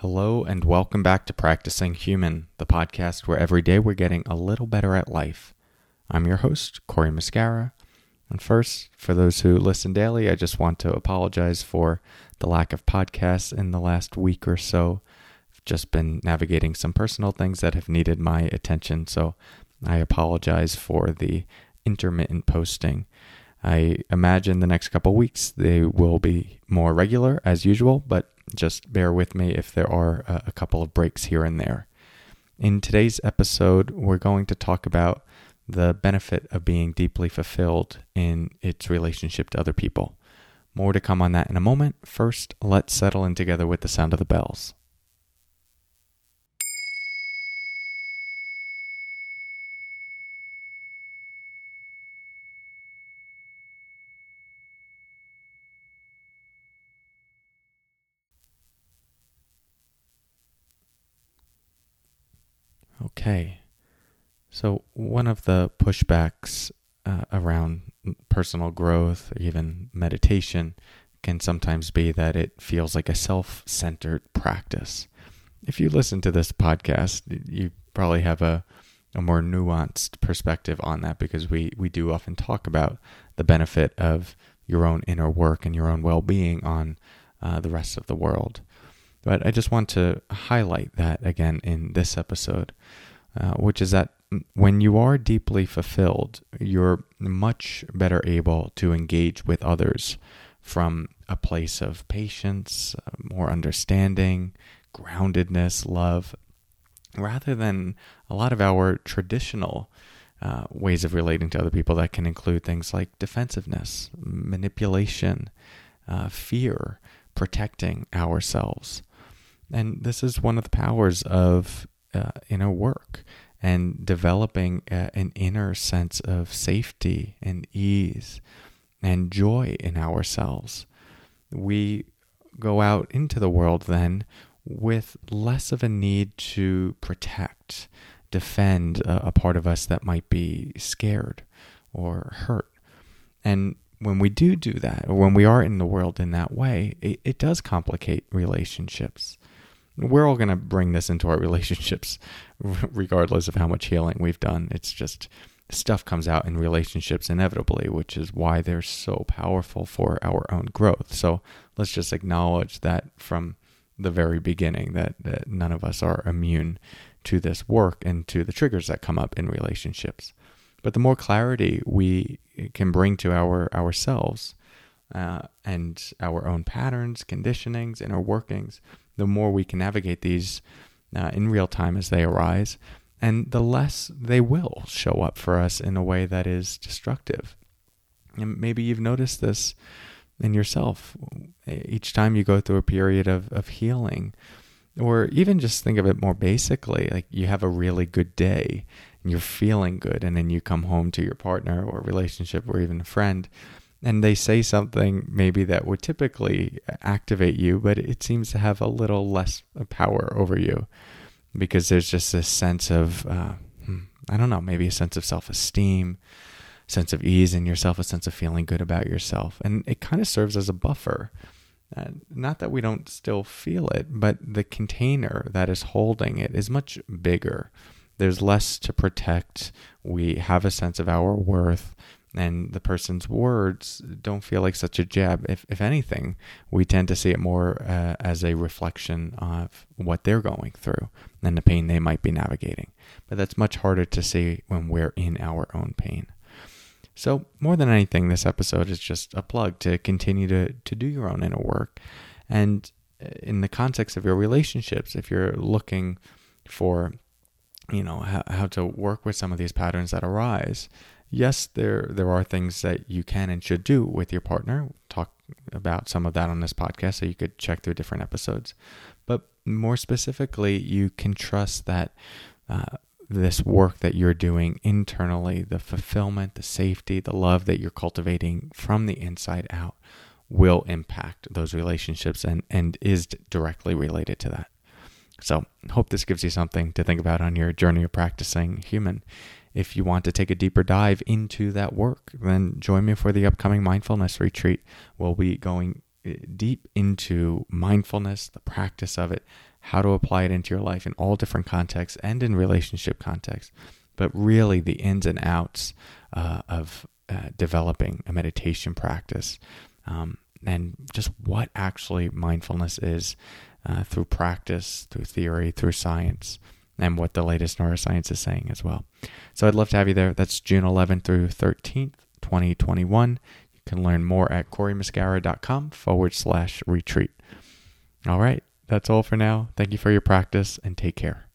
Hello, and welcome back to Practicing Human, the podcast where every day we're getting a little better at life. I'm your host, Cory Muscara. And first, for those who listen daily, I just want to apologize for the lack of podcasts in the last week or so. I've just been navigating some personal things that have needed my attention, so I apologize for the intermittent posting. I imagine the next couple weeks they will be more regular as usual, but just bear with me if there are uh, a, couple of breaks here and there. In today's episode, we're going to talk about the benefit of being deeply fulfilled in its relationship to other people. More to come on that in a moment. First, let's settle in together with the sound of the bells. Okay. So, one of the pushbacks uh, around personal growth, even meditation, can sometimes be that it feels like a self centered practice. If you listen to this podcast, you probably have a, a more nuanced perspective on that because we, we do often talk about the benefit of your own inner work and your own well being on uh, the rest of the world. But I just want to highlight that again in this episode, uh, which is that when you are deeply fulfilled, you're much better able to engage with others from a place of patience, uh, more understanding, groundedness, love, rather than a lot of our traditional uh, ways of relating to other people that can include things like defensiveness, manipulation, uh, fear, protecting ourselves. And this is one of the powers of uh, inner work and developing uh, an inner sense of safety and ease and joy in ourselves. We go out into the world then with less of a need to protect, defend a, a part of us that might be scared or hurt. And when we do do that, or when we are in the world in that way, it, it does complicate relationships we're all going to bring this into our relationships regardless of how much healing we've done. It's just stuff comes out in relationships inevitably which is why they're so powerful for our own growth. So let's just acknowledge that from the very beginning that, that none of us are immune to this work and to the triggers that come up in relationships. But the more clarity we can bring to our ourselves uh, and our own patterns conditionings inner workings the more we can navigate these uh, in real time as they arise, and the less they will show up for us in a way that is destructive. And maybe you've noticed this in yourself each time you go through a period of, of healing. Or even just think of it more basically like you have a really good day and you're feeling good, and then you come home to your partner or relationship or even a friend, and they say something maybe that would typically activate you, but it seems to have a little less power over you because there's just this sense of, uh, hmm, I don't know, maybe a sense of self esteem, sense of ease in yourself, a sense of feeling good about yourself. And it kind of serves as a buffer. Uh, not that we don't still feel it, but the container that is holding it is much bigger. There's less to protect. We have a sense of our worth and the person's words don't feel like such a jab. If, if anything, we tend to see it more uh, as a reflection of what they're going through and the pain they might be navigating. But that's much harder to see when we're in our own pain. So, more than anything, this episode is just a plug to continue to, to do your own inner work. And uh, in the context of your relationships, if you're looking for, you know, how, how to work with some of these patterns that arise, yes, there there are things that you can and should do with your partner. Talk about some of that on this podcast, so you could check through different episodes. But more specifically, you can trust that uh, this work that you're doing internally, the fulfillment, the safety, the love that you're cultivating from the inside out, will impact those relationships and and is directly related to that. So, hope this gives you something to think about on your journey of practicing human. If you want to take a deeper dive into that work, then join me for the upcoming mindfulness retreat. We'll be going eh, deep into mindfulness, the practice of it, how to apply it into your life in all different contexts and in relationship contexts, but really the ins and outs uh, of uh, developing a meditation practice um, and just what actually mindfulness is uh, through practice, through theory, through science, and what the latest neuroscience is saying as well. So I'd love to have you there. That's June 11th through 13th, 2021. You can learn more at corymuscara.com forward slash retreat. All right, that's all for now. Thank you for your practice and take care.